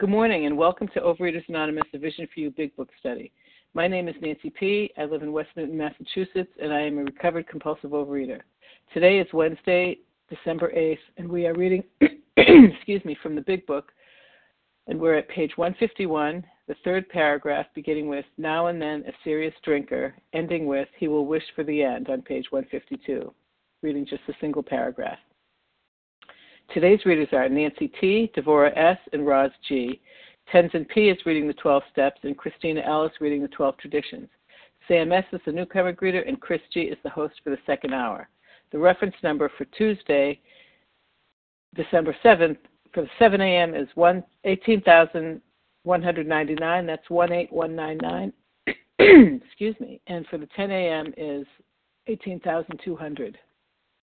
Good morning and welcome to Overeaters Anonymous, a Vision for You Big Book Study. My name is Nancy P. I live in West Newton, Massachusetts, and I am a recovered compulsive overeater. Today is Wednesday, December 8th, and we are reading, excuse me, from the Big Book, and we're at page 151, the third paragraph, beginning with Now and then a serious drinker, ending with He will wish for the end on page 152, reading just a single paragraph. Today's readers are Nancy T., Devora S., and Roz G. Tenzin P. is reading the 12 steps, and Christina L. is reading the 12 traditions. Sam S. is the newcomer greeter, and Chris G. is the host for the second hour. The reference number for Tuesday, December 7th, for the 7 a.m. is 18,199. That's 18199. Excuse me. And for the 10 a.m. is 18,200.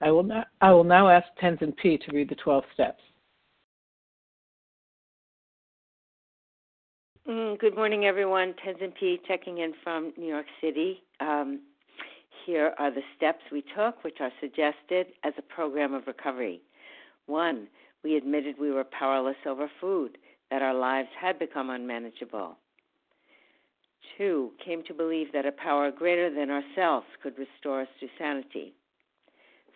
I will, not, I will now ask Tenzin P. to read the 12 steps. Mm, good morning, everyone. Tenzin P. checking in from New York City. Um, here are the steps we took, which are suggested as a program of recovery. One, we admitted we were powerless over food, that our lives had become unmanageable. Two, came to believe that a power greater than ourselves could restore us to sanity.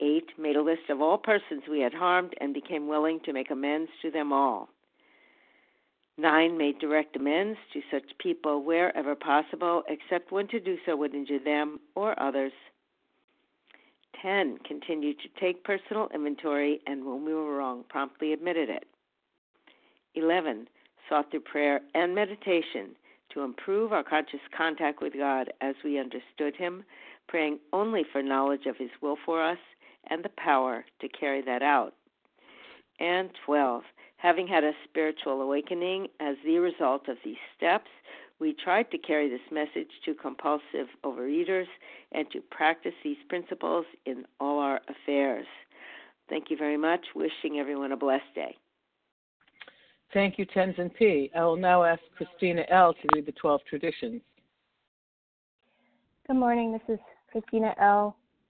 8. Made a list of all persons we had harmed and became willing to make amends to them all. 9. Made direct amends to such people wherever possible, except when to do so would injure them or others. 10. Continued to take personal inventory and when we were wrong, promptly admitted it. 11. Sought through prayer and meditation to improve our conscious contact with God as we understood Him, praying only for knowledge of His will for us and the power to carry that out. And 12, having had a spiritual awakening as the result of these steps, we tried to carry this message to compulsive overeaters and to practice these principles in all our affairs. Thank you very much. Wishing everyone a blessed day. Thank you, Tenzin P. I will now ask Christina L. to read the 12 traditions. Good morning. This is Christina L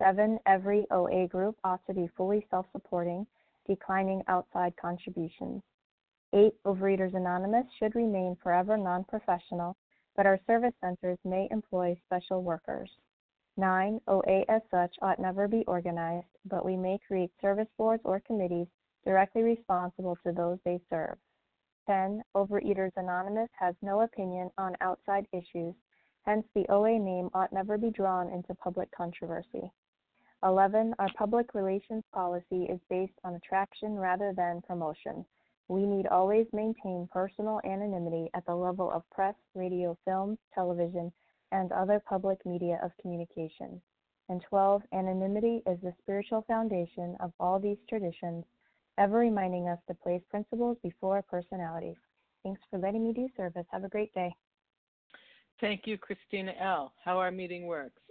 Seven, every OA group ought to be fully self supporting, declining outside contributions. Eight, Overeaters Anonymous should remain forever non professional, but our service centers may employ special workers. 9. OA as such ought never be organized, but we may create service boards or committees directly responsible to those they serve. 10. Overeaters Anonymous has no opinion on outside issues, hence the OA name ought never be drawn into public controversy. 11. Our public relations policy is based on attraction rather than promotion. We need always maintain personal anonymity at the level of press, radio, film, television, and other public media of communication. And 12. Anonymity is the spiritual foundation of all these traditions, ever reminding us to place principles before personalities. Thanks for letting me do service. Have a great day. Thank you, Christina L. How our meeting works.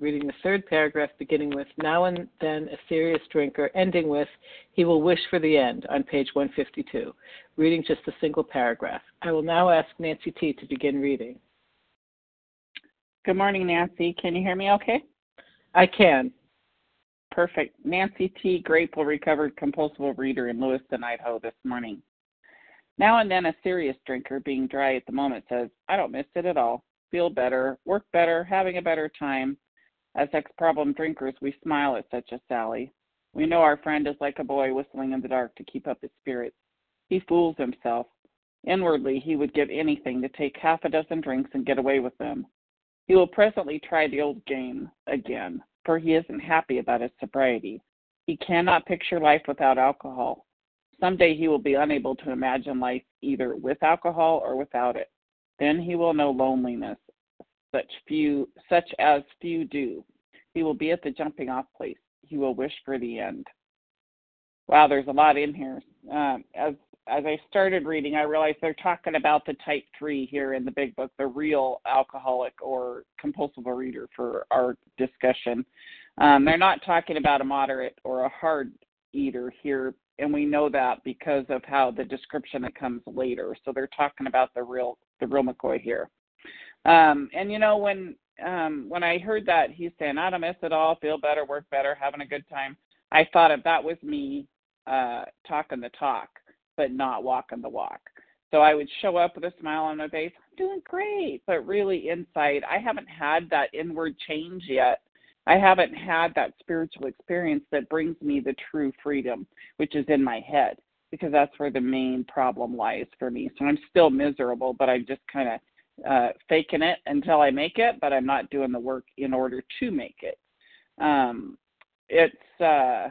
reading the third paragraph beginning with Now and then a serious drinker, ending with He will wish for the end on page 152, reading just a single paragraph. I will now ask Nancy T. to begin reading. Good morning, Nancy. Can you hear me okay? I can. Perfect. Nancy T., grateful recovered compulsive reader in Lewiston, Idaho this morning. Now and then a serious drinker, being dry at the moment, says, I don't miss it at all. Feel better, work better, having a better time. As ex problem drinkers, we smile at such a sally. We know our friend is like a boy whistling in the dark to keep up his spirits. He fools himself. Inwardly, he would give anything to take half a dozen drinks and get away with them. He will presently try the old game again, for he isn't happy about his sobriety. He cannot picture life without alcohol. Someday he will be unable to imagine life either with alcohol or without it. Then he will know loneliness, such few such as few do. He will be at the jumping off place. He will wish for the end. Wow, there's a lot in here. Um, as as I started reading, I realized they're talking about the type three here in the big book, the real alcoholic or compulsive reader for our discussion. Um, they're not talking about a moderate or a hard eater here, and we know that because of how the description that comes later. So they're talking about the real the real McCoy here. Um, and you know when um, when I heard that he's saying I don't miss it all, feel better, work better, having a good time, I thought if that was me uh, talking the talk, but not walking the walk. So I would show up with a smile on my face, I'm doing great, but really inside, I haven't had that inward change yet. I haven't had that spiritual experience that brings me the true freedom, which is in my head, because that's where the main problem lies for me. So I'm still miserable, but I'm just kind of uh, faking it until I make it, but I'm not doing the work in order to make it. Um, it's uh,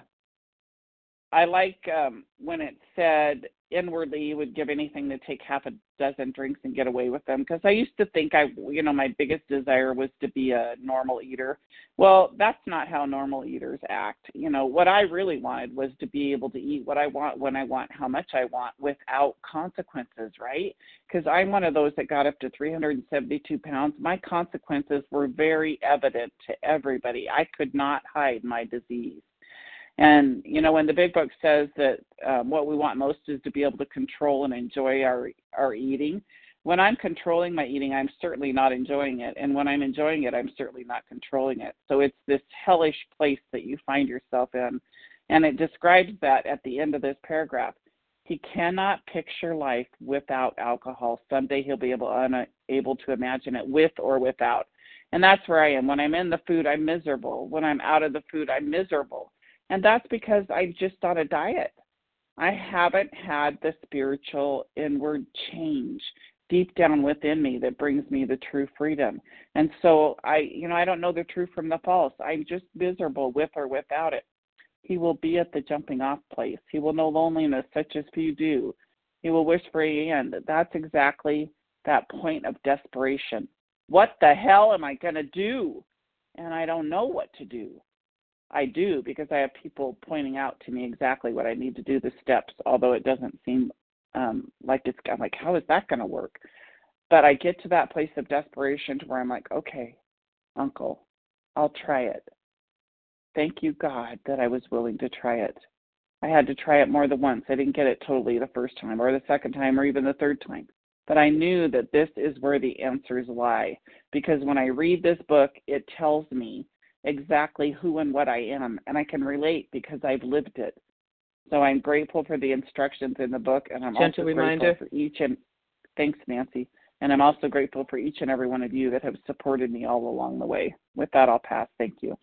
I like um, when it said inwardly you would give anything to take half a dozen drinks and get away with them because I used to think I you know my biggest desire was to be a normal eater. Well, that's not how normal eaters act. You know, what I really wanted was to be able to eat what I want when I want, how much I want without consequences, right? Because I'm one of those that got up to 372 pounds. My consequences were very evident to everybody. I could not hide my disease. And you know, when the big book says that um, what we want most is to be able to control and enjoy our our eating, when I'm controlling my eating, I'm certainly not enjoying it, and when I'm enjoying it, I'm certainly not controlling it. So it's this hellish place that you find yourself in, and it describes that at the end of this paragraph. He cannot picture life without alcohol. Someday he'll be able unable to imagine it with or without. And that's where I am. When I'm in the food, I'm miserable. When I'm out of the food, I'm miserable and that's because I'm just on a diet. I haven't had the spiritual inward change deep down within me that brings me the true freedom. And so I, you know, I don't know the truth from the false. I'm just miserable with or without it. He will be at the jumping off place. He will know loneliness such as few do. He will wish for a end. That's exactly that point of desperation. What the hell am I going to do? And I don't know what to do. I do because I have people pointing out to me exactly what I need to do, the steps, although it doesn't seem um, like it's I'm like, how is that going to work? But I get to that place of desperation to where I'm like, okay, Uncle, I'll try it. Thank you, God, that I was willing to try it. I had to try it more than once. I didn't get it totally the first time or the second time or even the third time. But I knew that this is where the answers lie because when I read this book, it tells me exactly who and what I am, and I can relate because I've lived it. So I'm grateful for the instructions in the book, and I'm Gentle also reminder. grateful for each and thanks, Nancy. And I'm also grateful for each and every one of you that have supported me all along the way. With that, I'll pass. Thank you.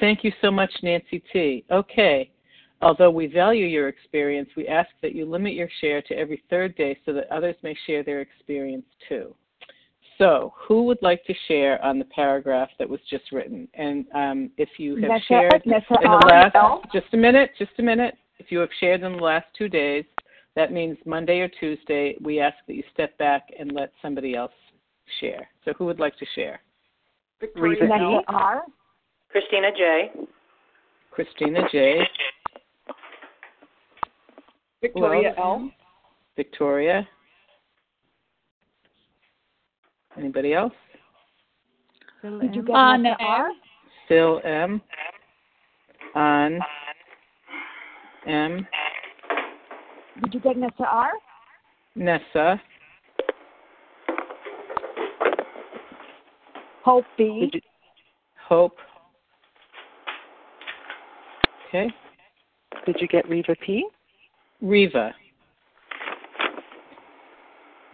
Thank you so much, Nancy T. Okay. Although we value your experience, we ask that you limit your share to every third day so that others may share their experience too. So, who would like to share on the paragraph that was just written? And um, if you have Nessa- shared Nessa in the last, R. just a minute, just a minute. If you have shared in the last two days, that means Monday or Tuesday, we ask that you step back and let somebody else share. So, who would like to share? Victoria Nessa R. Christina J. Christina J. Victoria L. Victoria. Anybody else? Did you get Nessa no. R? Phil M. Anne M. Did you get Nessa R? Nessa. Hope B. Hope. Okay. Did you get Reva P? Riva.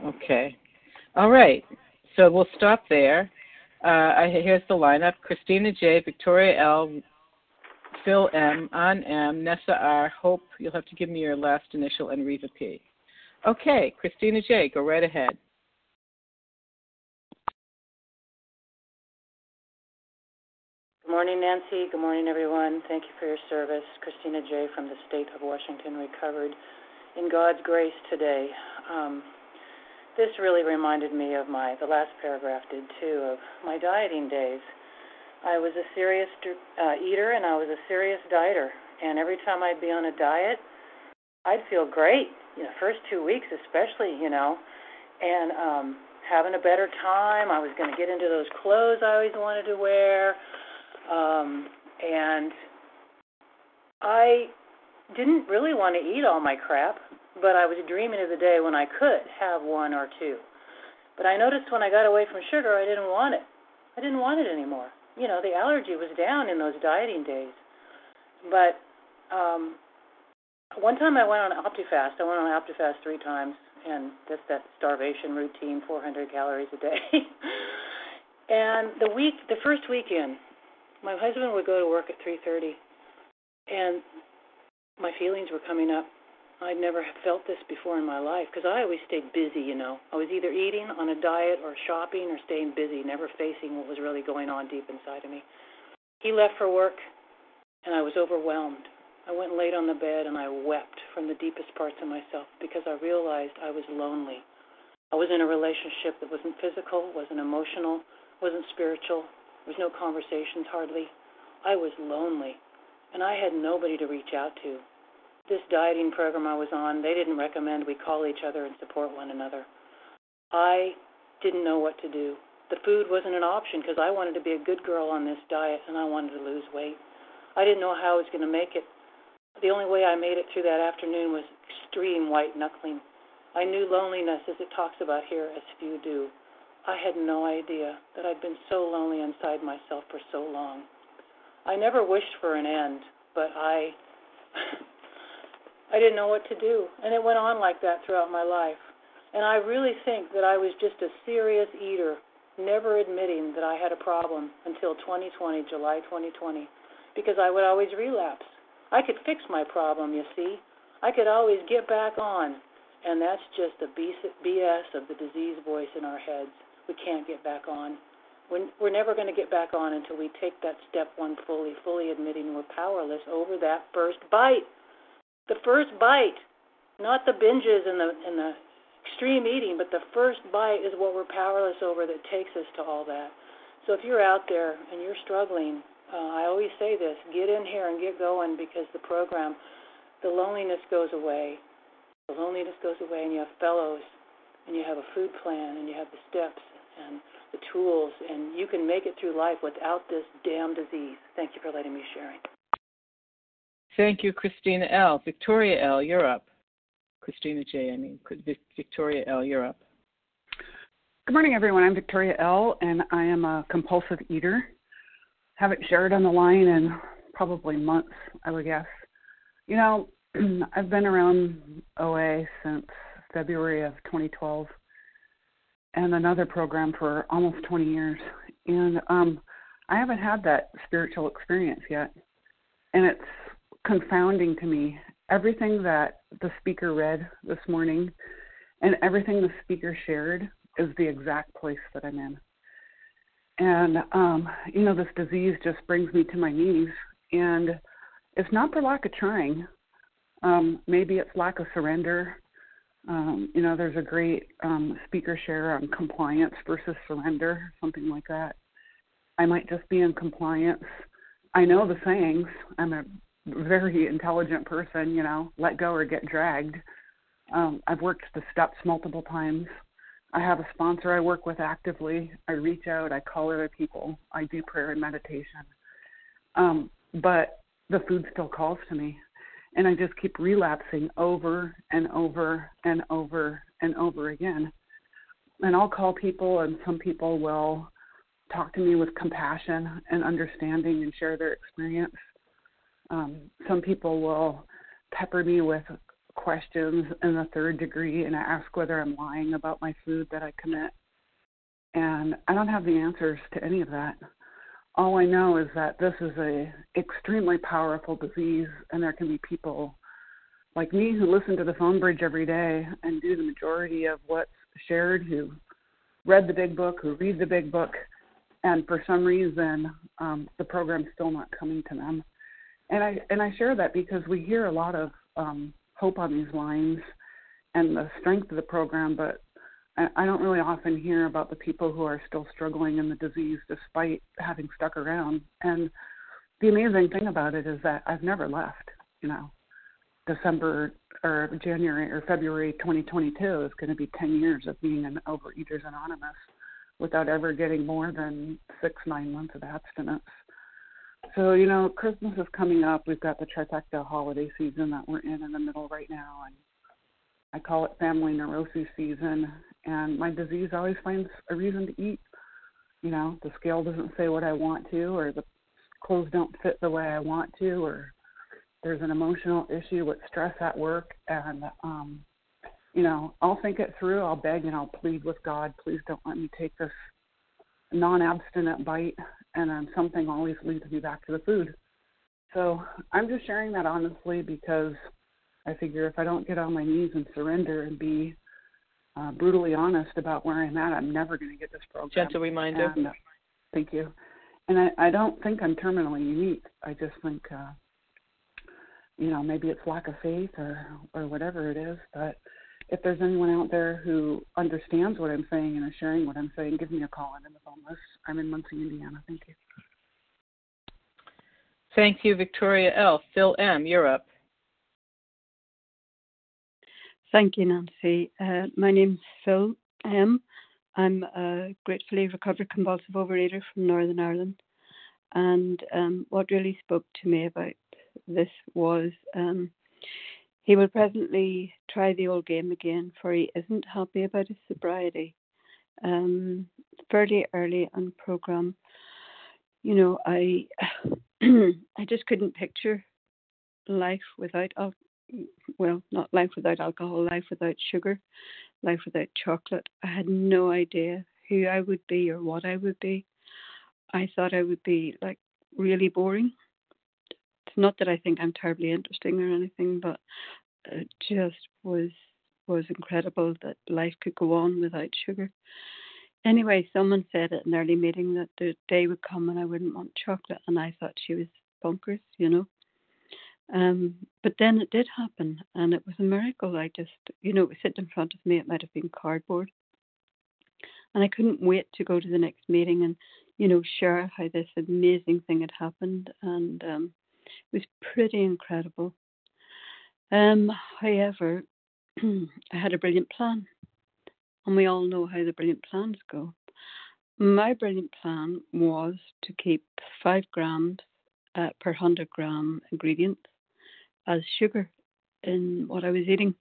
Okay. All right. So we'll stop there. Uh, here's the lineup: Christina J, Victoria L, Phil M, Anne M, Nessa R, Hope. You'll have to give me your last initial, and Riva P. Okay, Christina J, go right ahead. Good morning, Nancy. Good morning, everyone. Thank you for your service. Christina J. from the state of Washington, recovered in God's grace today. Um, this really reminded me of my, the last paragraph did too, of my dieting days. I was a serious uh, eater and I was a serious dieter. And every time I'd be on a diet, I'd feel great. You know, first two weeks especially, you know, and um, having a better time. I was going to get into those clothes I always wanted to wear. Um, and I didn't really want to eat all my crap, but I was dreaming of the day when I could have one or two. But I noticed when I got away from sugar, I didn't want it. I didn't want it anymore. You know, the allergy was down in those dieting days. But um, one time I went on OptiFast. I went on OptiFast three times, and that's that starvation routine, 400 calories a day. and the week, the first weekend, my husband would go to work at 3:30, and my feelings were coming up. I'd never felt this before in my life because I always stayed busy, you know. I was either eating on a diet or shopping or staying busy, never facing what was really going on deep inside of me. He left for work, and I was overwhelmed. I went and laid on the bed and I wept from the deepest parts of myself because I realized I was lonely. I was in a relationship that wasn't physical, wasn't emotional, wasn't spiritual. There was no conversations hardly. I was lonely, and I had nobody to reach out to. This dieting program I was on, they didn't recommend we call each other and support one another. I didn't know what to do. The food wasn't an option because I wanted to be a good girl on this diet and I wanted to lose weight. I didn't know how I was going to make it. The only way I made it through that afternoon was extreme white knuckling. I knew loneliness, as it talks about here, as few do. I had no idea that I'd been so lonely inside myself for so long. I never wished for an end, but I I didn't know what to do, and it went on like that throughout my life. And I really think that I was just a serious eater, never admitting that I had a problem until 2020, July 2020, because I would always relapse. I could fix my problem, you see. I could always get back on, and that's just the BS of the disease voice in our heads. We can't get back on. we're, never going to get back on until we take that step one fully, fully admitting we're powerless over that first bite. The first bite, not the binges and the and the extreme eating, but the first bite is what we're powerless over that takes us to all that. So if you're out there and you're struggling, uh, I always say this: get in here and get going because the program, the loneliness goes away. The loneliness goes away, and you have fellows, and you have a food plan, and you have the steps and the tools, and you can make it through life without this damn disease. Thank you for letting me share. Thank you, Christina L. Victoria L., you're up. Christina J., I mean, Victoria L., you're up. Good morning, everyone. I'm Victoria L., and I am a compulsive eater. Haven't shared on the line in probably months, I would guess. You know, I've been around OA since February of 2012 and another program for almost 20 years. And um, I haven't had that spiritual experience yet. And it's confounding to me. Everything that the speaker read this morning and everything the speaker shared is the exact place that I'm in. And, um, you know, this disease just brings me to my knees. And it's not for lack of trying. Um, maybe it's lack of surrender. Um, you know, there's a great um, speaker share on compliance versus surrender, something like that. I might just be in compliance. I know the sayings. I'm a very intelligent person, you know, let go or get dragged. Um, I've worked the steps multiple times. I have a sponsor I work with actively. I reach out, I call other people, I do prayer and meditation. Um, but the food still calls to me. And I just keep relapsing over and over and over and over again. And I'll call people, and some people will talk to me with compassion and understanding and share their experience. Um, some people will pepper me with questions in the third degree and ask whether I'm lying about my food that I commit. And I don't have the answers to any of that all I know is that this is a extremely powerful disease, and there can be people like me who listen to the phone bridge every day and do the majority of what's shared, who read the big book, who read the big book, and for some reason um, the program's still not coming to them. And I and I share that because we hear a lot of um, hope on these lines and the strength of the program, but I don't really often hear about the people who are still struggling in the disease despite having stuck around. And the amazing thing about it is that I've never left. You know, December or January or February 2022 is going to be 10 years of being an Overeaters Anonymous without ever getting more than six, nine months of abstinence. So, you know, Christmas is coming up. We've got the trifecta holiday season that we're in in the middle right now. And I call it family neurosis season and my disease always finds a reason to eat. You know, the scale doesn't say what I want to, or the clothes don't fit the way I want to, or there's an emotional issue with stress at work, and um, you know, I'll think it through. I'll beg and I'll plead with God, please don't let me take this non-abstinent bite, and then something always leads me back to the food. So I'm just sharing that honestly because I figure if I don't get on my knees and surrender and be uh, brutally honest about where I'm at, I'm never going to get this program. Gentle reminder. And, uh, thank you. And I, I don't think I'm terminally unique. I just think, uh, you know, maybe it's lack of faith or or whatever it is. But if there's anyone out there who understands what I'm saying and is sharing what I'm saying, give me a call. I'm in the phone list. I'm in Muncie, Indiana. Thank you. Thank you, Victoria L. Phil M. You're up. Thank you, Nancy. Uh, my name's Phil M. I'm a gratefully recovered compulsive overeater from Northern Ireland. And um, what really spoke to me about this was um, he will presently try the old game again, for he isn't happy about his sobriety. Um, fairly early on program, you know, I I just couldn't picture life without al- well, not life without alcohol, life without sugar, life without chocolate. I had no idea who I would be or what I would be. I thought I would be like really boring. Not that I think I'm terribly interesting or anything, but it just was was incredible that life could go on without sugar. anyway, someone said at an early meeting that the day would come when I wouldn't want chocolate, and I thought she was bonkers, you know. Um, but then it did happen, and it was a miracle. I just, you know, it was sitting in front of me. It might have been cardboard, and I couldn't wait to go to the next meeting and, you know, share how this amazing thing had happened, and um, it was pretty incredible. Um, however, I had a brilliant plan, and we all know how the brilliant plans go. My brilliant plan was to keep five grams uh, per 100 gram ingredient as sugar in what I was eating.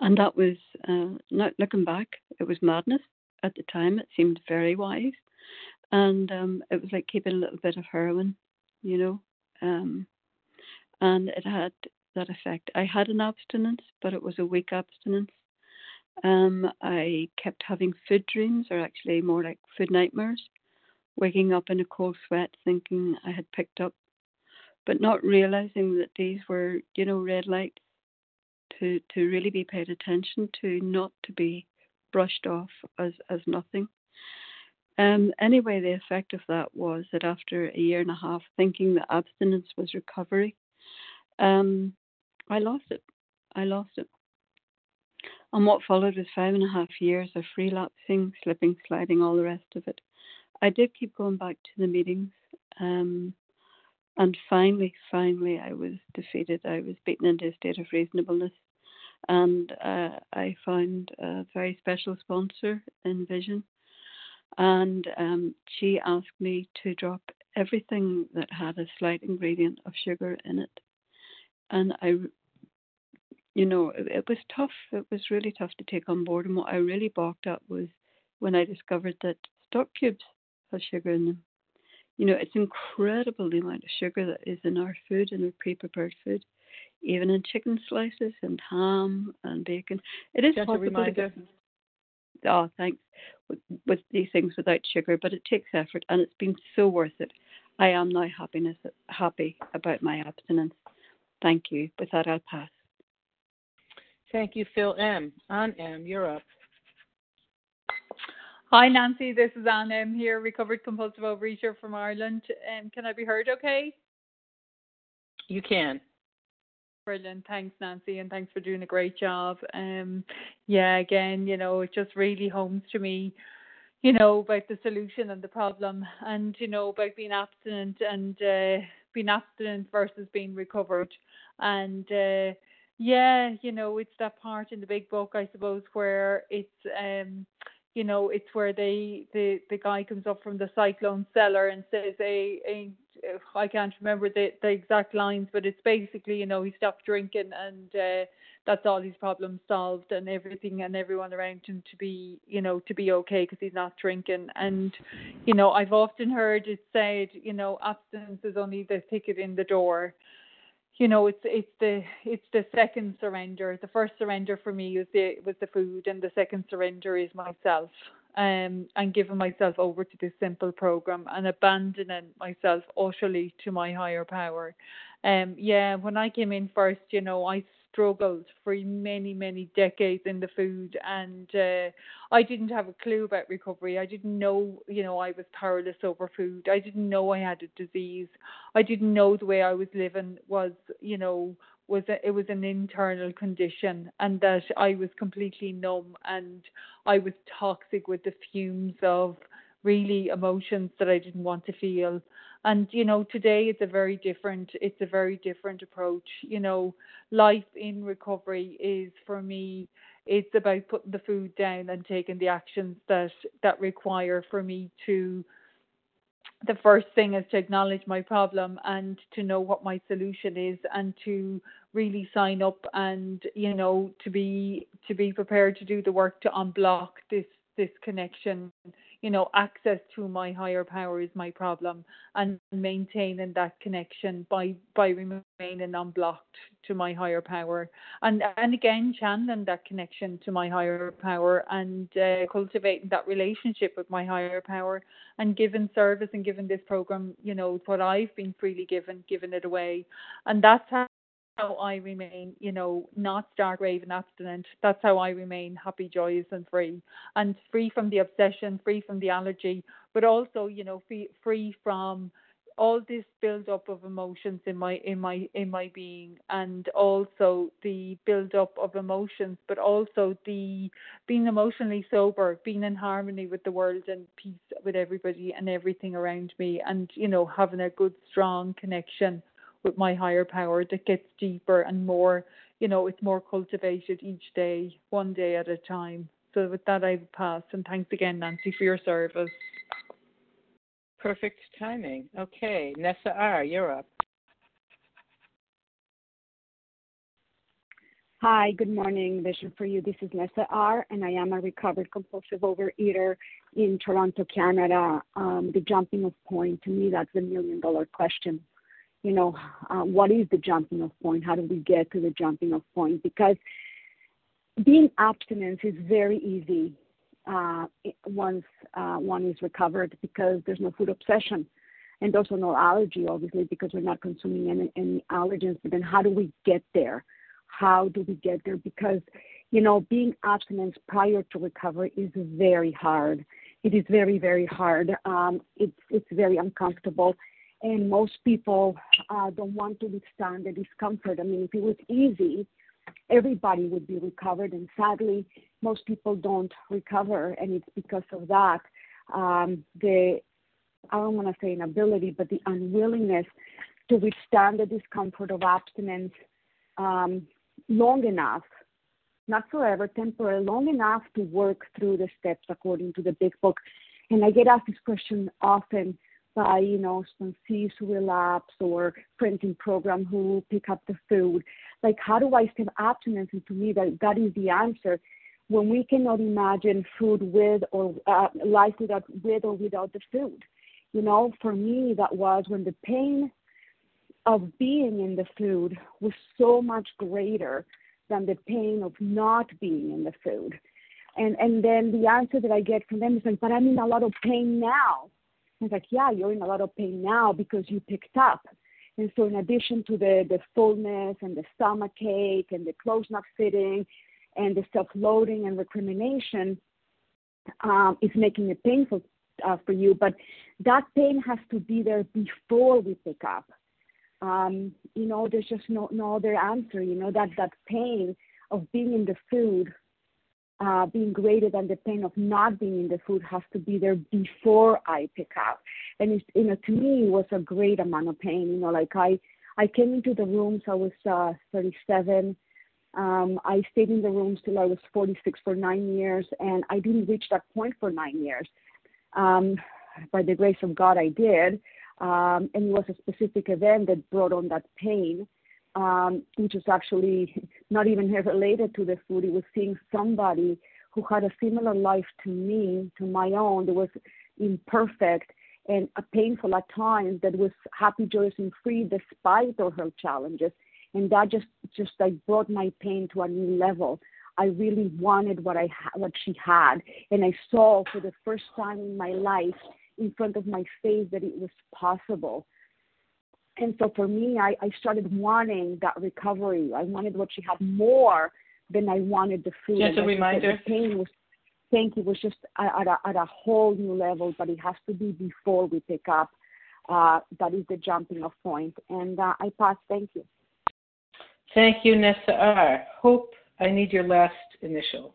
And that was, uh, not looking back, it was madness. At the time, it seemed very wise. And um, it was like keeping a little bit of heroin, you know. Um, and it had that effect. I had an abstinence, but it was a weak abstinence. Um, I kept having food dreams, or actually more like food nightmares, waking up in a cold sweat thinking I had picked up, but not realizing that these were, you know, red lights to, to really be paid attention to, not to be brushed off as, as nothing. Um, anyway, the effect of that was that after a year and a half thinking that abstinence was recovery, um, I lost it. I lost it. And what followed was five and a half years of relapsing, slipping, sliding, all the rest of it. I did keep going back to the meetings. Um, and finally, finally, I was defeated. I was beaten into a state of reasonableness. And uh, I found a very special sponsor in Vision. And um, she asked me to drop everything that had a slight ingredient of sugar in it. And I, you know, it, it was tough. It was really tough to take on board. And what I really balked at was when I discovered that stock cubes have sugar in them. You know, it's incredible the amount of sugar that is in our food, in our pre prepared food, even in chicken slices and ham and bacon. It is Just possible to get, oh, thanks, with, with these things without sugar, but it takes effort and it's been so worth it. I am now happiness, happy about my abstinence. Thank you. With that, I'll pass. Thank you, Phil M. Anne M, you're up. Hi, Nancy. This is Anne M here, recovered compulsive overeater from Ireland. Um, can I be heard okay? You can. Brilliant. Thanks, Nancy, and thanks for doing a great job. Um, yeah, again, you know, it just really homes to me, you know, about the solution and the problem, and you know, about being abstinent and uh, being abstinent versus being recovered, and uh, yeah, you know, it's that part in the big book, I suppose, where it's um you know, it's where they the the guy comes up from the cyclone cellar and says, "A, a I can't remember the the exact lines, but it's basically, you know, he stopped drinking and uh, that's all his problems solved and everything and everyone around him to be, you know, to be okay because he's not drinking. And, you know, I've often heard it said, you know, abstinence is only the ticket in the door. You know it's it's the it's the second surrender. The first surrender for me was the was the food and the second surrender is myself um and giving myself over to this simple program and abandoning myself utterly to my higher power um yeah when i came in first you know i struggled for many, many decades in the food, and uh, I didn't have a clue about recovery. I didn't know, you know, I was powerless over food. I didn't know I had a disease. I didn't know the way I was living was, you know, was a, it was an internal condition, and that I was completely numb, and I was toxic with the fumes of really emotions that I didn't want to feel. And you know today it's a very different it's a very different approach. You know life in recovery is for me it's about putting the food down and taking the actions that that require for me to the first thing is to acknowledge my problem and to know what my solution is and to really sign up and you know to be to be prepared to do the work to unblock this this connection you know, access to my higher power is my problem and maintaining that connection by by remaining unblocked to my higher power. And and again channeling that connection to my higher power and uh, cultivating that relationship with my higher power and giving service and giving this program you know what I've been freely given giving it away. And that's how how I remain, you know, not stark grave and abstinent. That's how I remain happy, joyous, and free, and free from the obsession, free from the allergy, but also, you know, free free from all this build up of emotions in my in my in my being and also the build up of emotions but also the being emotionally sober being in harmony with the world and peace with everybody and everything around me and you know having a good strong connection with my higher power that gets deeper and more you know it's more cultivated each day one day at a time so with that i pass and thanks again nancy for your service Perfect timing. Okay, Nessa R., you're up. Hi, good morning. Vision for you. This is Nessa R., and I am a recovered compulsive overeater in Toronto, Canada. Um, the jumping off point, to me, that's the million dollar question. You know, uh, what is the jumping off point? How do we get to the jumping off point? Because being abstinent is very easy uh, once uh, one is recovered because there's no food obsession and also no allergy, obviously, because we're not consuming any, any allergens. But then how do we get there? How do we get there? Because, you know, being abstinent prior to recovery is very hard. It is very, very hard. Um, it's, it's very uncomfortable. And most people uh, don't want to withstand the discomfort. I mean, if it was easy, everybody would be recovered. And sadly, most people don't recover, and it's because of that. Um, the I don't want to say inability, but the unwillingness to withstand the discomfort of abstinence um, long enough, not forever, temporary, long enough to work through the steps according to the big book. And I get asked this question often by, you know, sponsees who relapse or in program who pick up the food. Like, how do I stay abstinence? And to me, that, that is the answer. When we cannot imagine food with or uh, life without, with or without the food. You know, for me, that was when the pain of being in the food was so much greater than the pain of not being in the food. And and then the answer that I get from them is like, but I'm in a lot of pain now. It's like, yeah, you're in a lot of pain now because you picked up. And so, in addition to the, the fullness and the stomach ache and the clothes not fitting and the self loading and recrimination, um, is making it painful uh, for you. But that pain has to be there before we pick up. Um, you know, there's just no, no other answer. You know, that, that pain of being in the food being greater than the pain of not being in the food has to be there before I pick up. And it's, you know, to me, it was a great amount of pain. You know, like I, I came into the rooms. I was uh, 37. Um, I stayed in the rooms till I was 46 for nine years, and I didn't reach that point for nine years. Um, by the grace of God, I did. Um, and it was a specific event that brought on that pain Um, which is actually not even related to the food. It was seeing somebody who had a similar life to me, to my own, that was imperfect and painful at times, that was happy, joyous, and free despite all her challenges. And that just, just like brought my pain to a new level. I really wanted what I ha- what she had, and I saw for the first time in my life, in front of my face, that it was possible and so for me, I, I started wanting that recovery. I wanted what she had more than I wanted the food. Just a reminder. The pain was, thank you, was just at a, at a whole new level, but it has to be before we pick up. Uh, that is the jumping off point. And uh, I pass. Thank you. Thank you, Nessa R. Hope I need your last initial.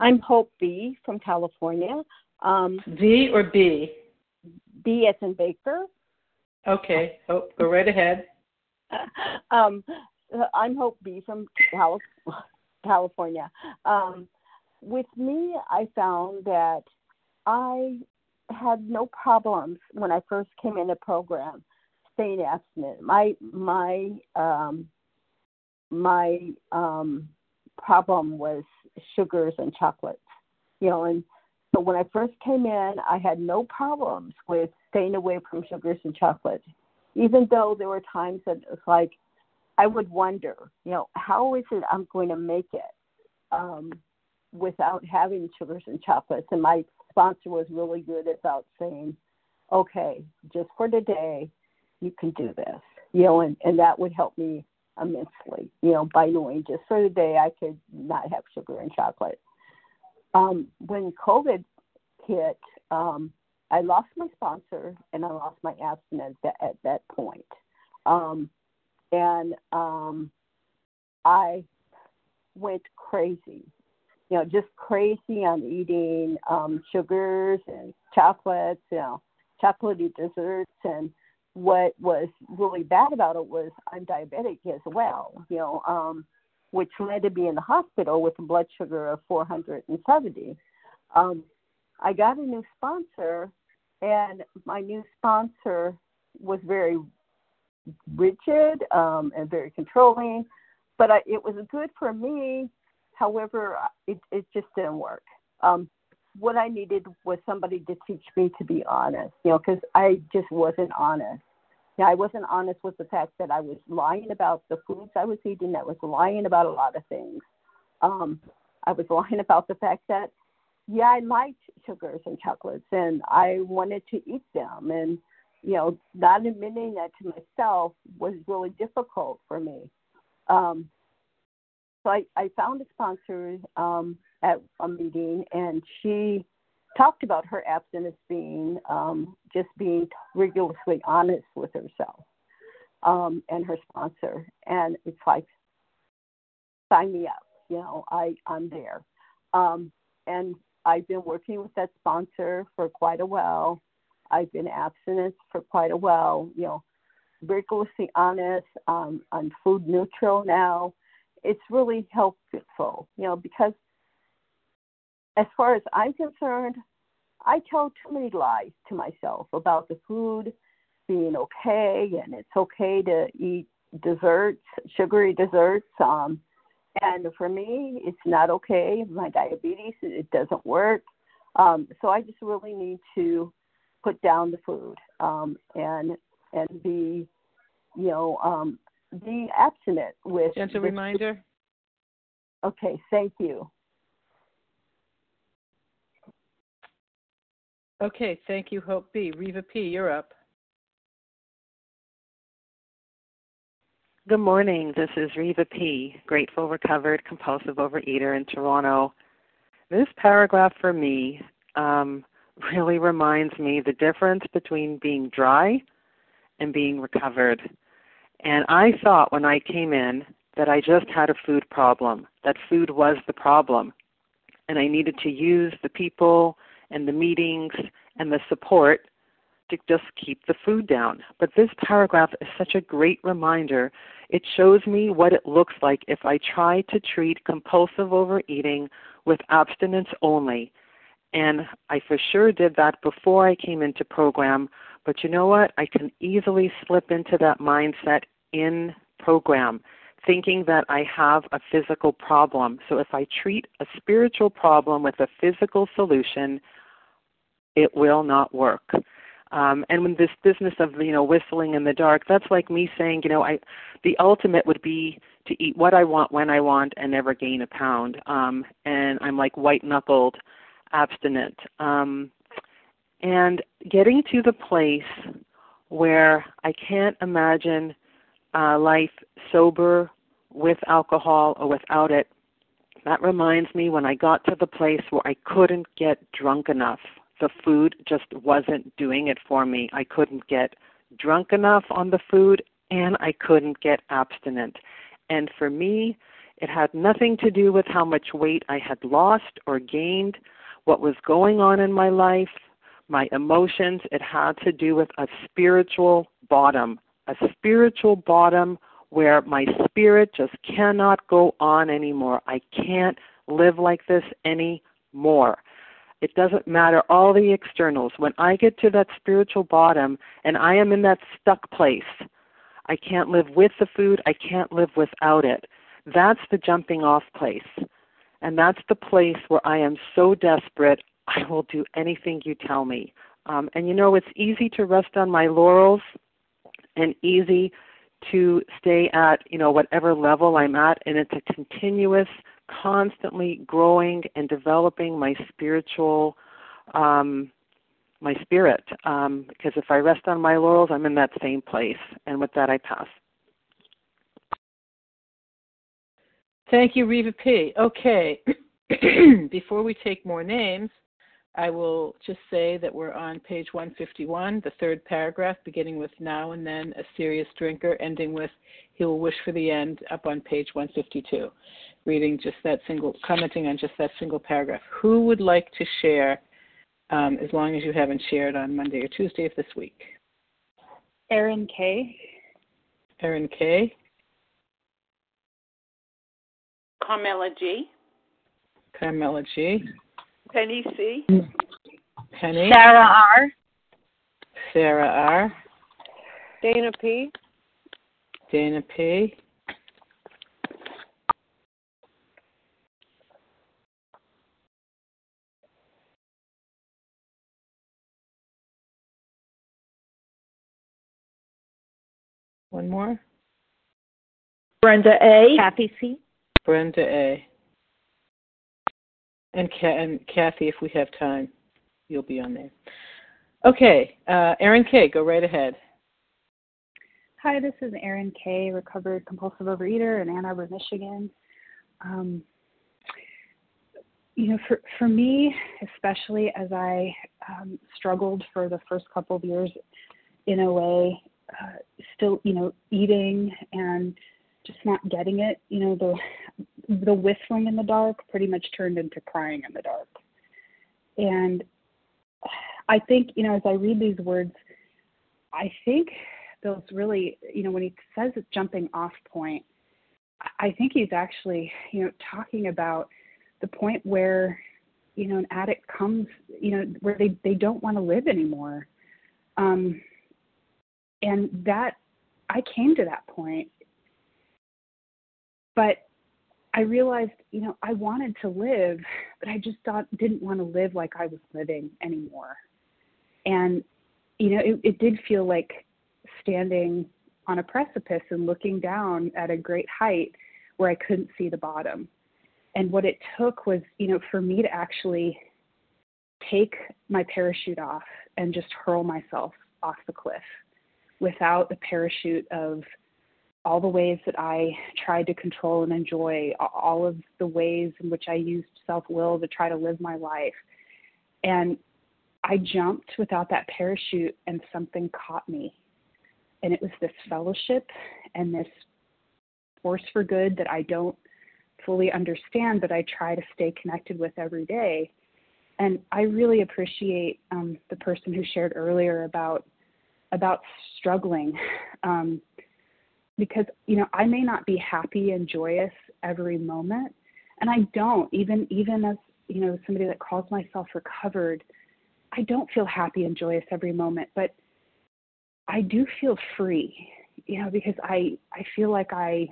I'm Hope B from California. Um, V or B? B as in Baker. Okay, Hope, go right ahead. um, I'm Hope B from California. Um, with me, I found that I had no problems when I first came in the program staying abstinent. My my um, my um, problem was sugars and chocolates. You know, and so when I first came in, I had no problems with staying away from sugars and chocolates, even though there were times that it was like I would wonder, you know, how is it I'm going to make it um, without having sugars and chocolates? And my sponsor was really good about saying, okay, just for today, you can do this, you know, and, and that would help me immensely, you know, by knowing just for the day I could not have sugar and chocolate. Um, when COVID hit, um, I lost my sponsor and I lost my abstinence at, at that point. Um, and um, I went crazy, you know, just crazy on eating um, sugars and chocolates, you know, chocolatey desserts. And what was really bad about it was I'm diabetic as well, you know, um, which led to be in the hospital with a blood sugar of 470. Um, I got a new sponsor, and my new sponsor was very rigid um, and very controlling, but I, it was good for me. However, it, it just didn't work. Um, what I needed was somebody to teach me to be honest, you know, because I just wasn't honest. Yeah, I wasn't honest with the fact that I was lying about the foods I was eating. I was lying about a lot of things. Um, I was lying about the fact that yeah, I liked sugars and chocolates and I wanted to eat them. And, you know, not admitting that to myself was really difficult for me. Um, so I, I found a sponsor um, at a meeting and she talked about her abstinence being um, just being rigorously honest with herself um, and her sponsor. And it's like, sign me up. You know, I, I'm there. Um, and I've been working with that sponsor for quite a while. I've been abstinent for quite a while. You know, rigorously honest. Um, I'm food neutral now. It's really helpful, you know, because as far as I'm concerned, I tell too many lies to myself about the food being okay and it's okay to eat desserts, sugary desserts. Um, and for me, it's not okay. My diabetes, it doesn't work. Um, so I just really need to put down the food um, and and be, you know, um, be abstinent with. Gentle reminder. Okay, thank you. Okay, thank you, Hope B. Reva P., you're up. Good morning. This is Reva P., grateful, recovered, compulsive overeater in Toronto. This paragraph for me um, really reminds me the difference between being dry and being recovered. And I thought when I came in that I just had a food problem, that food was the problem. And I needed to use the people and the meetings and the support to just keep the food down. But this paragraph is such a great reminder. It shows me what it looks like if I try to treat compulsive overeating with abstinence only. And I for sure did that before I came into program. But you know what? I can easily slip into that mindset in program, thinking that I have a physical problem. So if I treat a spiritual problem with a physical solution, it will not work. Um, and when this business of you know whistling in the dark, that's like me saying, you know, I the ultimate would be to eat what I want when I want and never gain a pound. Um, and I'm like white knuckled, abstinent. Um, and getting to the place where I can't imagine uh, life sober with alcohol or without it. That reminds me when I got to the place where I couldn't get drunk enough the food just wasn't doing it for me. I couldn't get drunk enough on the food and I couldn't get abstinent. And for me, it had nothing to do with how much weight I had lost or gained, what was going on in my life, my emotions. It had to do with a spiritual bottom, a spiritual bottom where my spirit just cannot go on anymore. I can't live like this anymore. It doesn't matter all the externals. When I get to that spiritual bottom and I am in that stuck place, I can't live with the food, I can't live without it. That's the jumping off place. And that's the place where I am so desperate, I will do anything you tell me. Um, and you know, it's easy to rest on my laurels and easy to stay at, you know, whatever level I'm at, and it's a continuous constantly growing and developing my spiritual um, my spirit. Um, because if I rest on my laurels, I'm in that same place. And with that, I pass. Thank you, Reva P. Okay, before we take more names, I will just say that we're on page 151, the third paragraph, beginning with now and then, a serious drinker, ending with he will wish for the end, up on page 152. Reading just that single, commenting on just that single paragraph. Who would like to share, um, as long as you haven't shared on Monday or Tuesday of this week? Erin K. Erin K. Carmela G. Carmela G. Penny C. Penny. Sarah R. Sarah R. Dana P. Dana P. One more. Brenda A. Kathy C. Brenda A. And, and Kathy, if we have time, you'll be on there. Okay, uh, Erin K., go right ahead. Hi, this is Erin K., recovered compulsive overeater in Ann Arbor, Michigan. Um, you know, for for me, especially as I um, struggled for the first couple of years in OA, uh, still, you know, eating and just not getting it. You know, the the whistling in the dark pretty much turned into crying in the dark. And I think, you know, as I read these words, I think Bill's really, you know, when he says it's jumping off point, I think he's actually, you know, talking about the point where, you know, an addict comes, you know, where they, they don't want to live anymore. Um, and that, I came to that point. But I realized, you know, I wanted to live, but I just thought didn't want to live like I was living anymore. And you know, it, it did feel like standing on a precipice and looking down at a great height where I couldn't see the bottom. And what it took was, you know, for me to actually take my parachute off and just hurl myself off the cliff without the parachute of all the ways that I tried to control and enjoy, all of the ways in which I used self will to try to live my life. And I jumped without that parachute, and something caught me. And it was this fellowship and this force for good that I don't fully understand, but I try to stay connected with every day. And I really appreciate um, the person who shared earlier about about struggling. Um, because you know I may not be happy and joyous every moment, and I don't even even as you know somebody that calls myself recovered, I don't feel happy and joyous every moment, but I do feel free, you know, because I I feel like I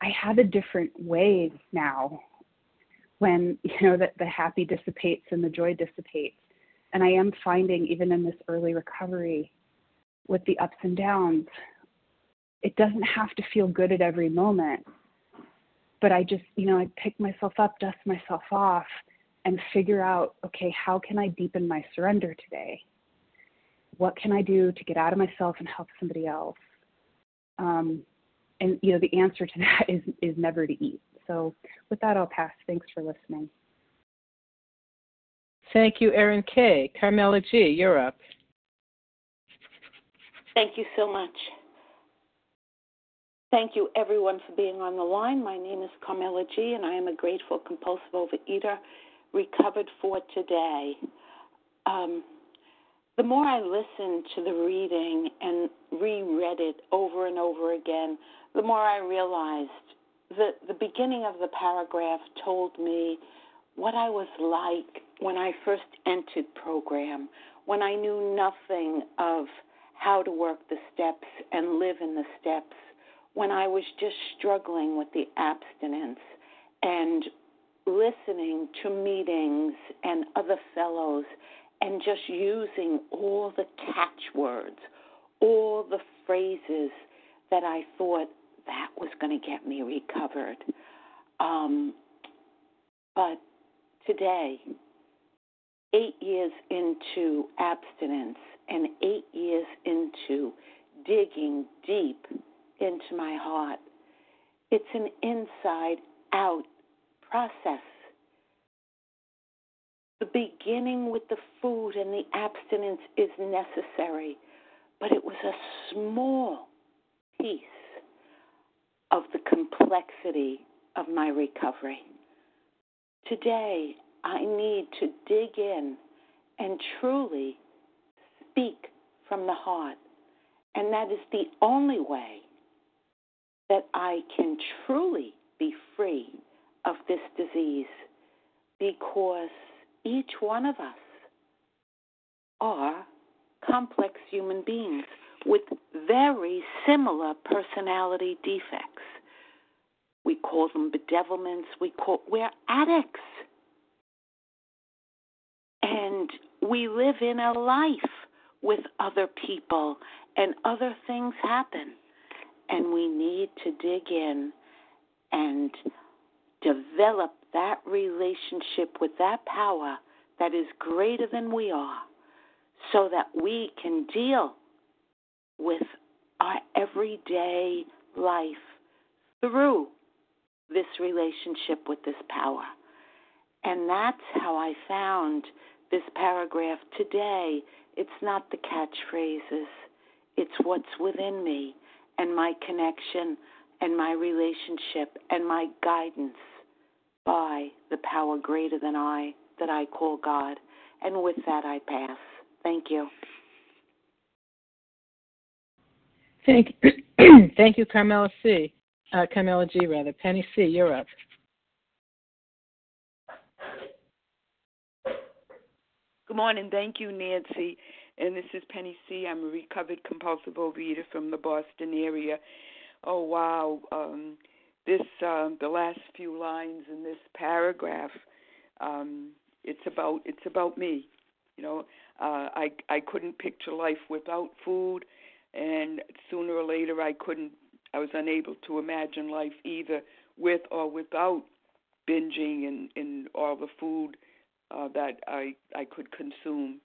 I have a different way now when you know that the happy dissipates and the joy dissipates and i am finding even in this early recovery with the ups and downs it doesn't have to feel good at every moment. But I just, you know, I pick myself up, dust myself off, and figure out, okay, how can I deepen my surrender today? What can I do to get out of myself and help somebody else? Um, and you know, the answer to that is is never to eat. So with that, I'll pass. Thanks for listening. Thank you, Erin K. Carmela G. You're up. Thank you so much. Thank you, everyone, for being on the line. My name is Carmela G., and I am a grateful compulsive overeater recovered for today. Um, the more I listened to the reading and reread it over and over again, the more I realized that the beginning of the paragraph told me what I was like when I first entered program, when I knew nothing of how to work the steps and live in the steps when I was just struggling with the abstinence and listening to meetings and other fellows and just using all the catchwords, all the phrases that I thought that was going to get me recovered. Um, but today, eight years into abstinence and eight years into digging deep into my heart. It's an inside out process. The beginning with the food and the abstinence is necessary, but it was a small piece of the complexity of my recovery. Today, I need to dig in and truly speak from the heart. And that is the only way that I can truly be free of this disease because each one of us are complex human beings with very similar personality defects. We call them bedevilments. We call we're addicts. And we live in a life with other people and other things happen. And we need to dig in and develop that relationship with that power that is greater than we are so that we can deal with our everyday life through this relationship with this power. And that's how I found this paragraph today. It's not the catchphrases, it's what's within me and my connection and my relationship and my guidance by the power greater than I that I call God. And with that, I pass. Thank you. Thank, thank you, Carmela C. Uh, Carmela G. Rather, Penny C. You're up. Good morning. Thank you, Nancy. And this is Penny C. I'm a recovered compulsive overeater from the Boston area. Oh wow, um, this um, the last few lines in this paragraph. Um, it's about it's about me. You know, uh, I I couldn't picture life without food, and sooner or later I couldn't. I was unable to imagine life either with or without binging and and all the food uh, that I I could consume.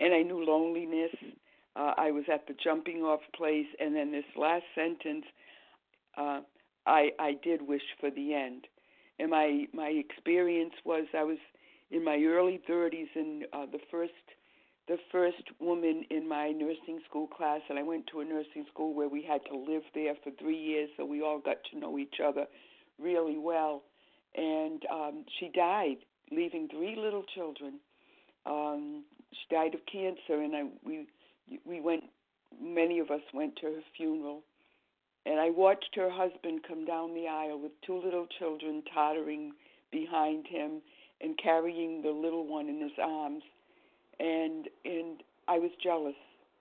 And I knew loneliness. Uh, I was at the jumping off place, and then this last sentence, uh, I I did wish for the end. And my my experience was I was in my early 30s, and uh, the first the first woman in my nursing school class, and I went to a nursing school where we had to live there for three years, so we all got to know each other really well. And um, she died, leaving three little children. Um, she died of cancer, and I we we went. Many of us went to her funeral, and I watched her husband come down the aisle with two little children tottering behind him and carrying the little one in his arms, and and I was jealous.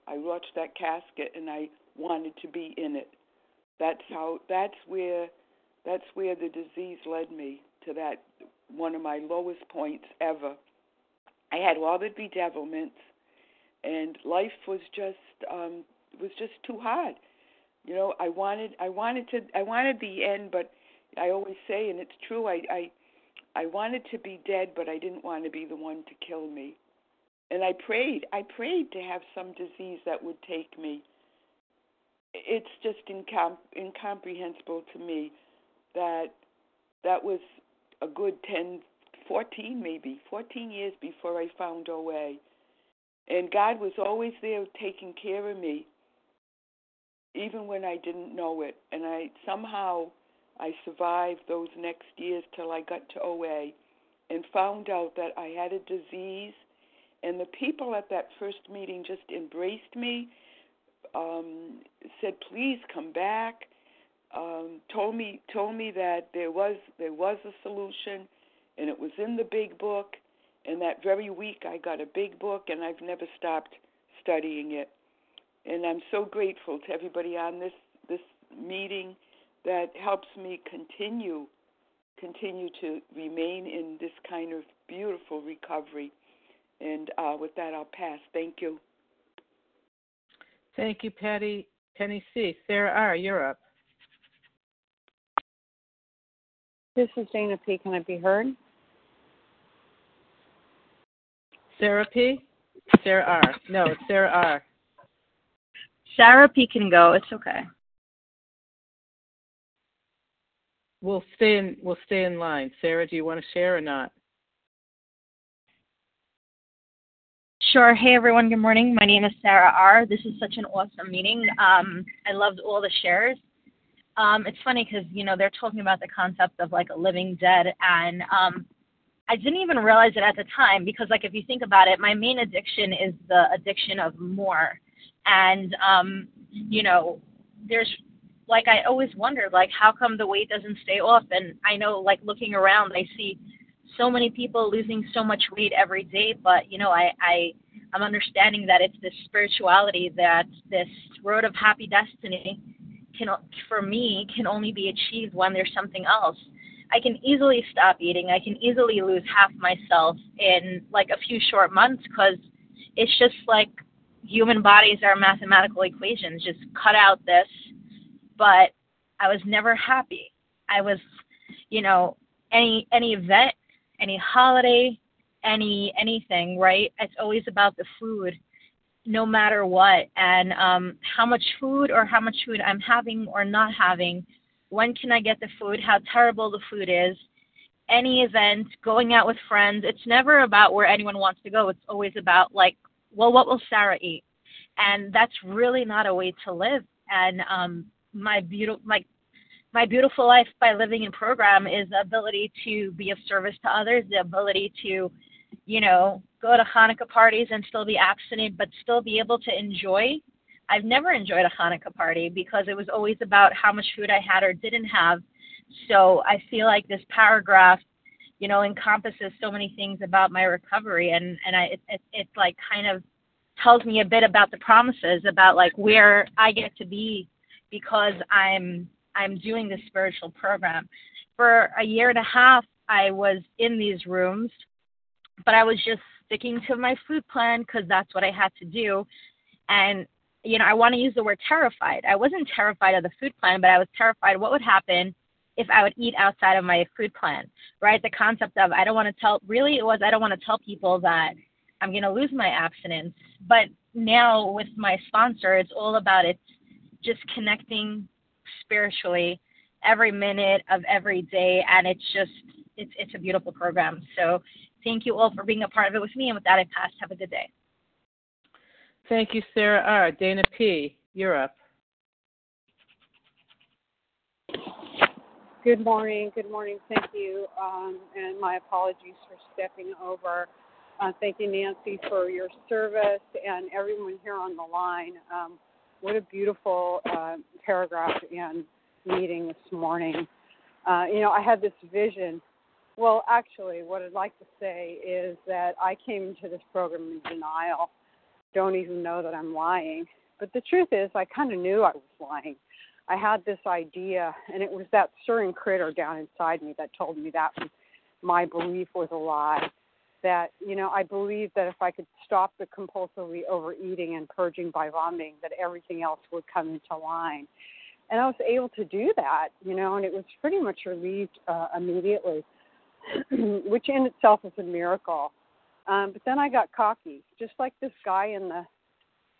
I watched that casket and I wanted to be in it. That's how. That's where. That's where the disease led me to that one of my lowest points ever. I had all the bedevilments, and life was just um, was just too hard. You know, I wanted I wanted to I wanted the end, but I always say, and it's true, I I I wanted to be dead, but I didn't want to be the one to kill me. And I prayed. I prayed to have some disease that would take me. It's just incom- incomprehensible to me that that was a good 10, 14 maybe, 14 years before I found OA. And God was always there taking care of me, even when I didn't know it. And I somehow I survived those next years till I got to OA and found out that I had a disease. And the people at that first meeting just embraced me, um, said, "Please come back." Um, told me told me that there was there was a solution, and it was in the big book. And that very week, I got a big book, and I've never stopped studying it. And I'm so grateful to everybody on this this meeting that helps me continue continue to remain in this kind of beautiful recovery. And uh, with that, I'll pass. Thank you. Thank you, Patty. Penny C. Sarah R. You're up. This is Dana P. Can I be heard? Sarah P. Sarah R. No, it's Sarah R. Sarah P can go. It's okay. We'll stay in. We'll stay in line. Sarah, do you want to share or not? Sure. Hey, everyone. Good morning. My name is Sarah R. This is such an awesome meeting. Um, I loved all the shares. Um, it's funny because you know they're talking about the concept of like a living dead, and um, I didn't even realize it at the time because like if you think about it, my main addiction is the addiction of more, and um, you know there's like I always wondered like how come the weight doesn't stay off, and I know like looking around I see so many people losing so much weight every day, but you know, I, I I'm understanding that it's this spirituality that this road of happy destiny can for me can only be achieved when there's something else. I can easily stop eating. I can easily lose half myself in like a few short months because it's just like human bodies are mathematical equations. Just cut out this. But I was never happy. I was, you know, any any event any holiday, any anything, right? It's always about the food, no matter what, and um, how much food or how much food I'm having or not having. When can I get the food? How terrible the food is. Any event, going out with friends. It's never about where anyone wants to go. It's always about like, well, what will Sarah eat? And that's really not a way to live. And um, my beautiful, my my beautiful life by living in program is the ability to be of service to others, the ability to, you know, go to Hanukkah parties and still be abstinent, but still be able to enjoy. I've never enjoyed a Hanukkah party because it was always about how much food I had or didn't have. So I feel like this paragraph, you know, encompasses so many things about my recovery, and and I it, it, it's like kind of tells me a bit about the promises about like where I get to be because I'm I'm doing this spiritual program. For a year and a half, I was in these rooms, but I was just sticking to my food plan because that's what I had to do. And, you know, I want to use the word terrified. I wasn't terrified of the food plan, but I was terrified what would happen if I would eat outside of my food plan, right? The concept of I don't want to tell, really, it was I don't want to tell people that I'm going to lose my abstinence. But now with my sponsor, it's all about it's just connecting spiritually every minute of every day and it's just it's it's a beautiful program so thank you all for being a part of it with me and with that i pass have a good day thank you sarah r dana p you're up good morning good morning thank you um, and my apologies for stepping over uh, thank you nancy for your service and everyone here on the line um, what a beautiful uh, paragraph and meeting this morning. Uh, you know, I had this vision. Well, actually, what I'd like to say is that I came into this program in denial. Don't even know that I'm lying. But the truth is, I kind of knew I was lying. I had this idea, and it was that stirring critter down inside me that told me that my belief was a lie that you know I believed that if I could stop the compulsively overeating and purging by vomiting, that everything else would come into line. And I was able to do that, you know, and it was pretty much relieved uh, immediately, which in itself is a miracle. Um, but then I got cocky, just like this guy in the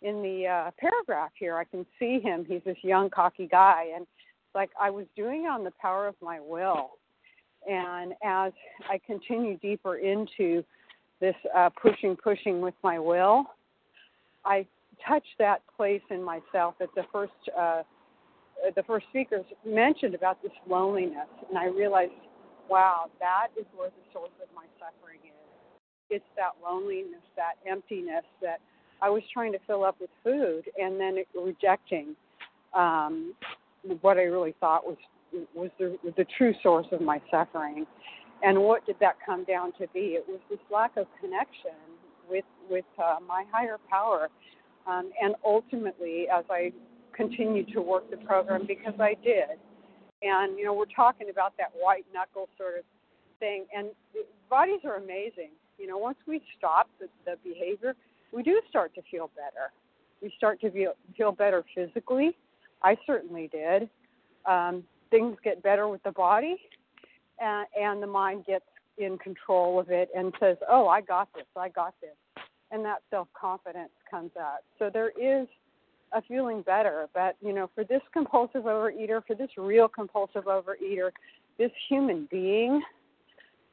in the uh, paragraph here. I can see him; he's this young, cocky guy, and like I was doing it on the power of my will and as I continue deeper into this uh, pushing, pushing with my will, I touch that place in myself that the first uh, the first speakers mentioned about this loneliness, and I realized, wow, that is where the source of my suffering. It's that loneliness, that emptiness that I was trying to fill up with food, and then rejecting um, what I really thought was was the, the true source of my suffering. And what did that come down to be? It was this lack of connection with with uh, my higher power. Um, and ultimately, as I continued to work the program, because I did, and you know, we're talking about that white knuckle sort of thing, and bodies are amazing. You know, once we stop the, the behavior, we do start to feel better. We start to feel feel better physically. I certainly did. Um, things get better with the body, and, and the mind gets in control of it and says, "Oh, I got this. I got this," and that self confidence comes out. So there is a feeling better. But you know, for this compulsive overeater, for this real compulsive overeater, this human being,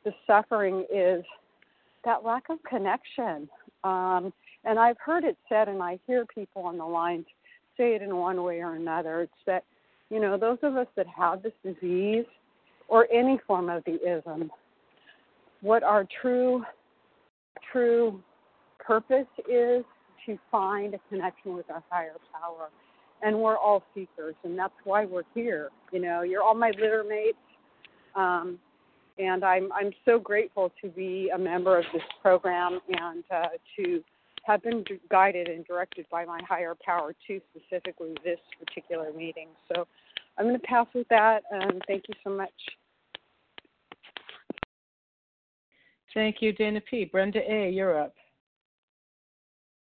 the suffering is that lack of connection. Um, and I've heard it said, and I hear people on the line say it in one way or another. It's that, you know, those of us that have this disease or any form of the ism, what our true, true purpose is to find a connection with our higher power. And we're all seekers, and that's why we're here. You know, you're all my litter mates. Um, and I'm I'm so grateful to be a member of this program and uh, to have been guided and directed by my higher power to specifically this particular meeting. So I'm going to pass with that, and thank you so much. Thank you, Dana P. Brenda A., you're up.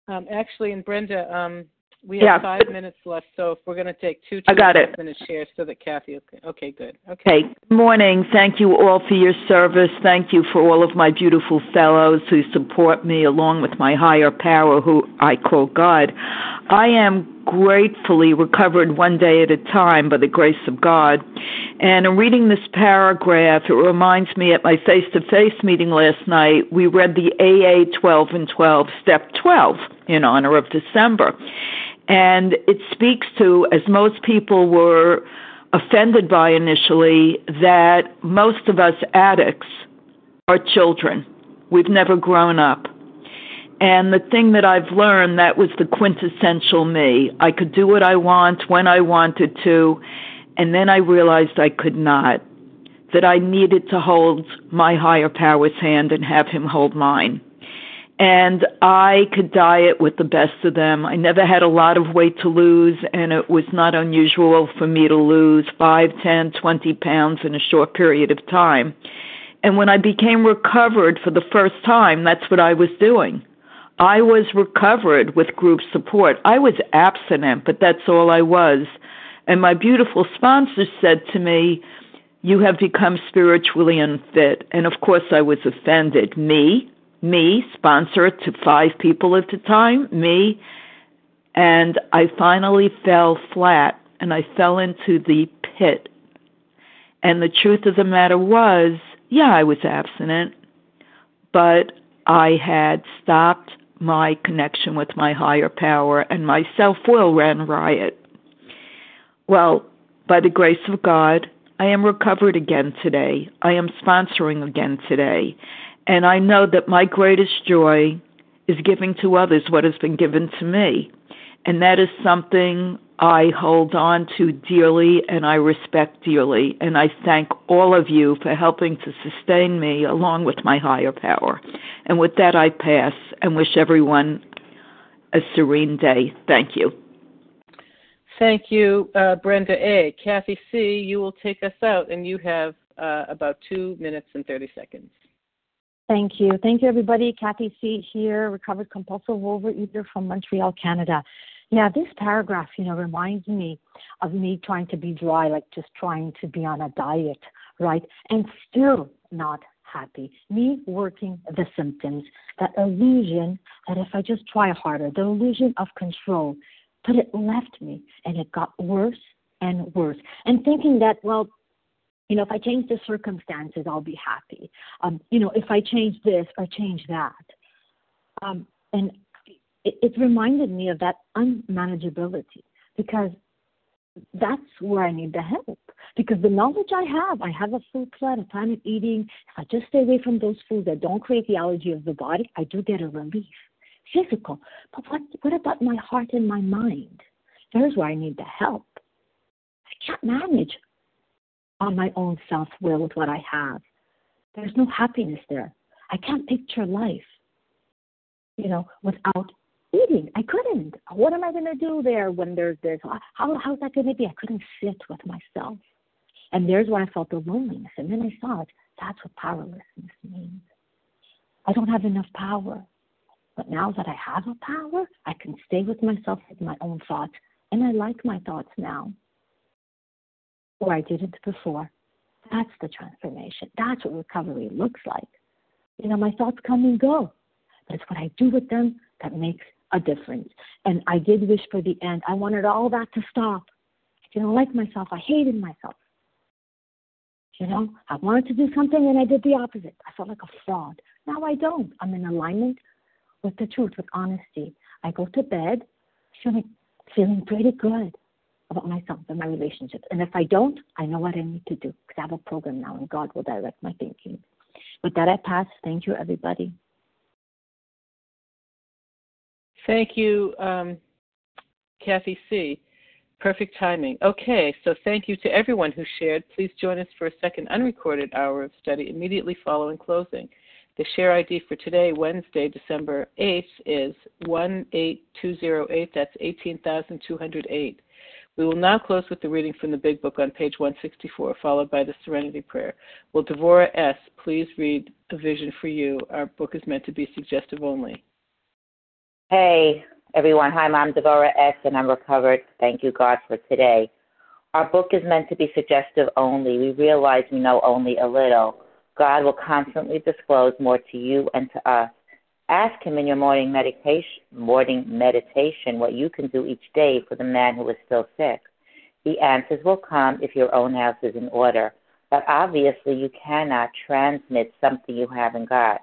Um, actually, and Brenda, um, we have Yeah. five minutes left, so if we're going to take two, I got it. minute shares so that Kathy. Okay, good. Okay. Okay, good morning. Thank you all for your service. Thank you for all of my beautiful fellows who support me along with my higher power, who I call God. I am gratefully recovered one day at a time by the grace of God. And in reading this paragraph, it reminds me at my face to face meeting last night, we read the AA 12 and 12, step 12, in honor of December. And it speaks to, as most people were offended by initially, that most of us addicts are children. We've never grown up. And the thing that I've learned that was the quintessential me. I could do what I want when I wanted to, and then I realized I could not. That I needed to hold my higher power's hand and have him hold mine. And I could diet with the best of them. I never had a lot of weight to lose, and it was not unusual for me to lose five, ten, twenty pounds in a short period of time. And when I became recovered for the first time, that's what I was doing. I was recovered with group support. I was abstinent, but that's all I was. And my beautiful sponsor said to me, You have become spiritually unfit. And of course, I was offended. Me, me, sponsor to five people at the time, me. And I finally fell flat and I fell into the pit. And the truth of the matter was, yeah, I was abstinent, but I had stopped my connection with my higher power and my self will ran riot. Well, by the grace of God, I am recovered again today. I am sponsoring again today. And I know that my greatest joy is giving to others what has been given to me. And that is something I hold on to dearly and I respect dearly. And I thank all of you for helping to sustain me along with my higher power. And with that, I pass and wish everyone a serene day. Thank you. Thank you, uh, Brenda A. Kathy C., you will take us out, and you have uh, about two minutes and 30 seconds. Thank you. Thank you, everybody. Kathy C. here, recovered compulsive overeater from Montreal, Canada. Yeah, this paragraph, you know, reminds me of me trying to be dry, like just trying to be on a diet, right? And still not happy. Me working the symptoms, that illusion that if I just try harder, the illusion of control. But it left me and it got worse and worse. And thinking that, well, you know, if I change the circumstances, I'll be happy. Um, you know, if I change this or change that. Um, and it, it reminded me of that unmanageability because that's where I need the help. Because the knowledge I have, I have a full plan, a plan of eating. If I just stay away from those foods that don't create the allergy of the body, I do get a relief. Physical. But what what about my heart and my mind? There's where I need the help. I can't manage on my own self will with what I have. There's no happiness there. I can't picture life, you know, without eating. I couldn't. What am I going to do there when there's this? Uh, how how's that going to be? I couldn't sit with myself, and there's where I felt the loneliness. And then I saw it. That's what powerlessness means. I don't have enough power, but now that I have a power, I can stay with myself with my own thoughts, and I like my thoughts now. Or I didn't before. That's the transformation. That's what recovery looks like. You know, my thoughts come and go, but it's what I do with them that makes a difference. And I did wish for the end. I wanted all that to stop. I didn't like myself. I hated myself. You know, I wanted to do something and I did the opposite. I felt like a fraud. Now I don't. I'm in alignment with the truth, with honesty. I go to bed feeling feeling pretty good about myself and my relationships. And if I don't, I know what I need to do because I have a program now and God will direct my thinking. With that, I pass. Thank you, everybody. Thank you, um, Kathy C. Perfect timing. Okay, so thank you to everyone who shared. Please join us for a second unrecorded hour of study immediately following closing. The share ID for today, Wednesday, December 8th, is 18208. That's 18,208. We will now close with the reading from the Big Book on page 164, followed by the Serenity Prayer. Will Devora S. please read A Vision for You? Our book is meant to be suggestive only. Hey, everyone. Hi, I'm Devora S., and I'm recovered. Thank you, God, for today. Our book is meant to be suggestive only. We realize we know only a little. God will constantly disclose more to you and to us. Ask Him in your morning meditation, morning meditation what you can do each day for the man who is still sick. The answers will come if your own house is in order. But obviously, you cannot transmit something you haven't got.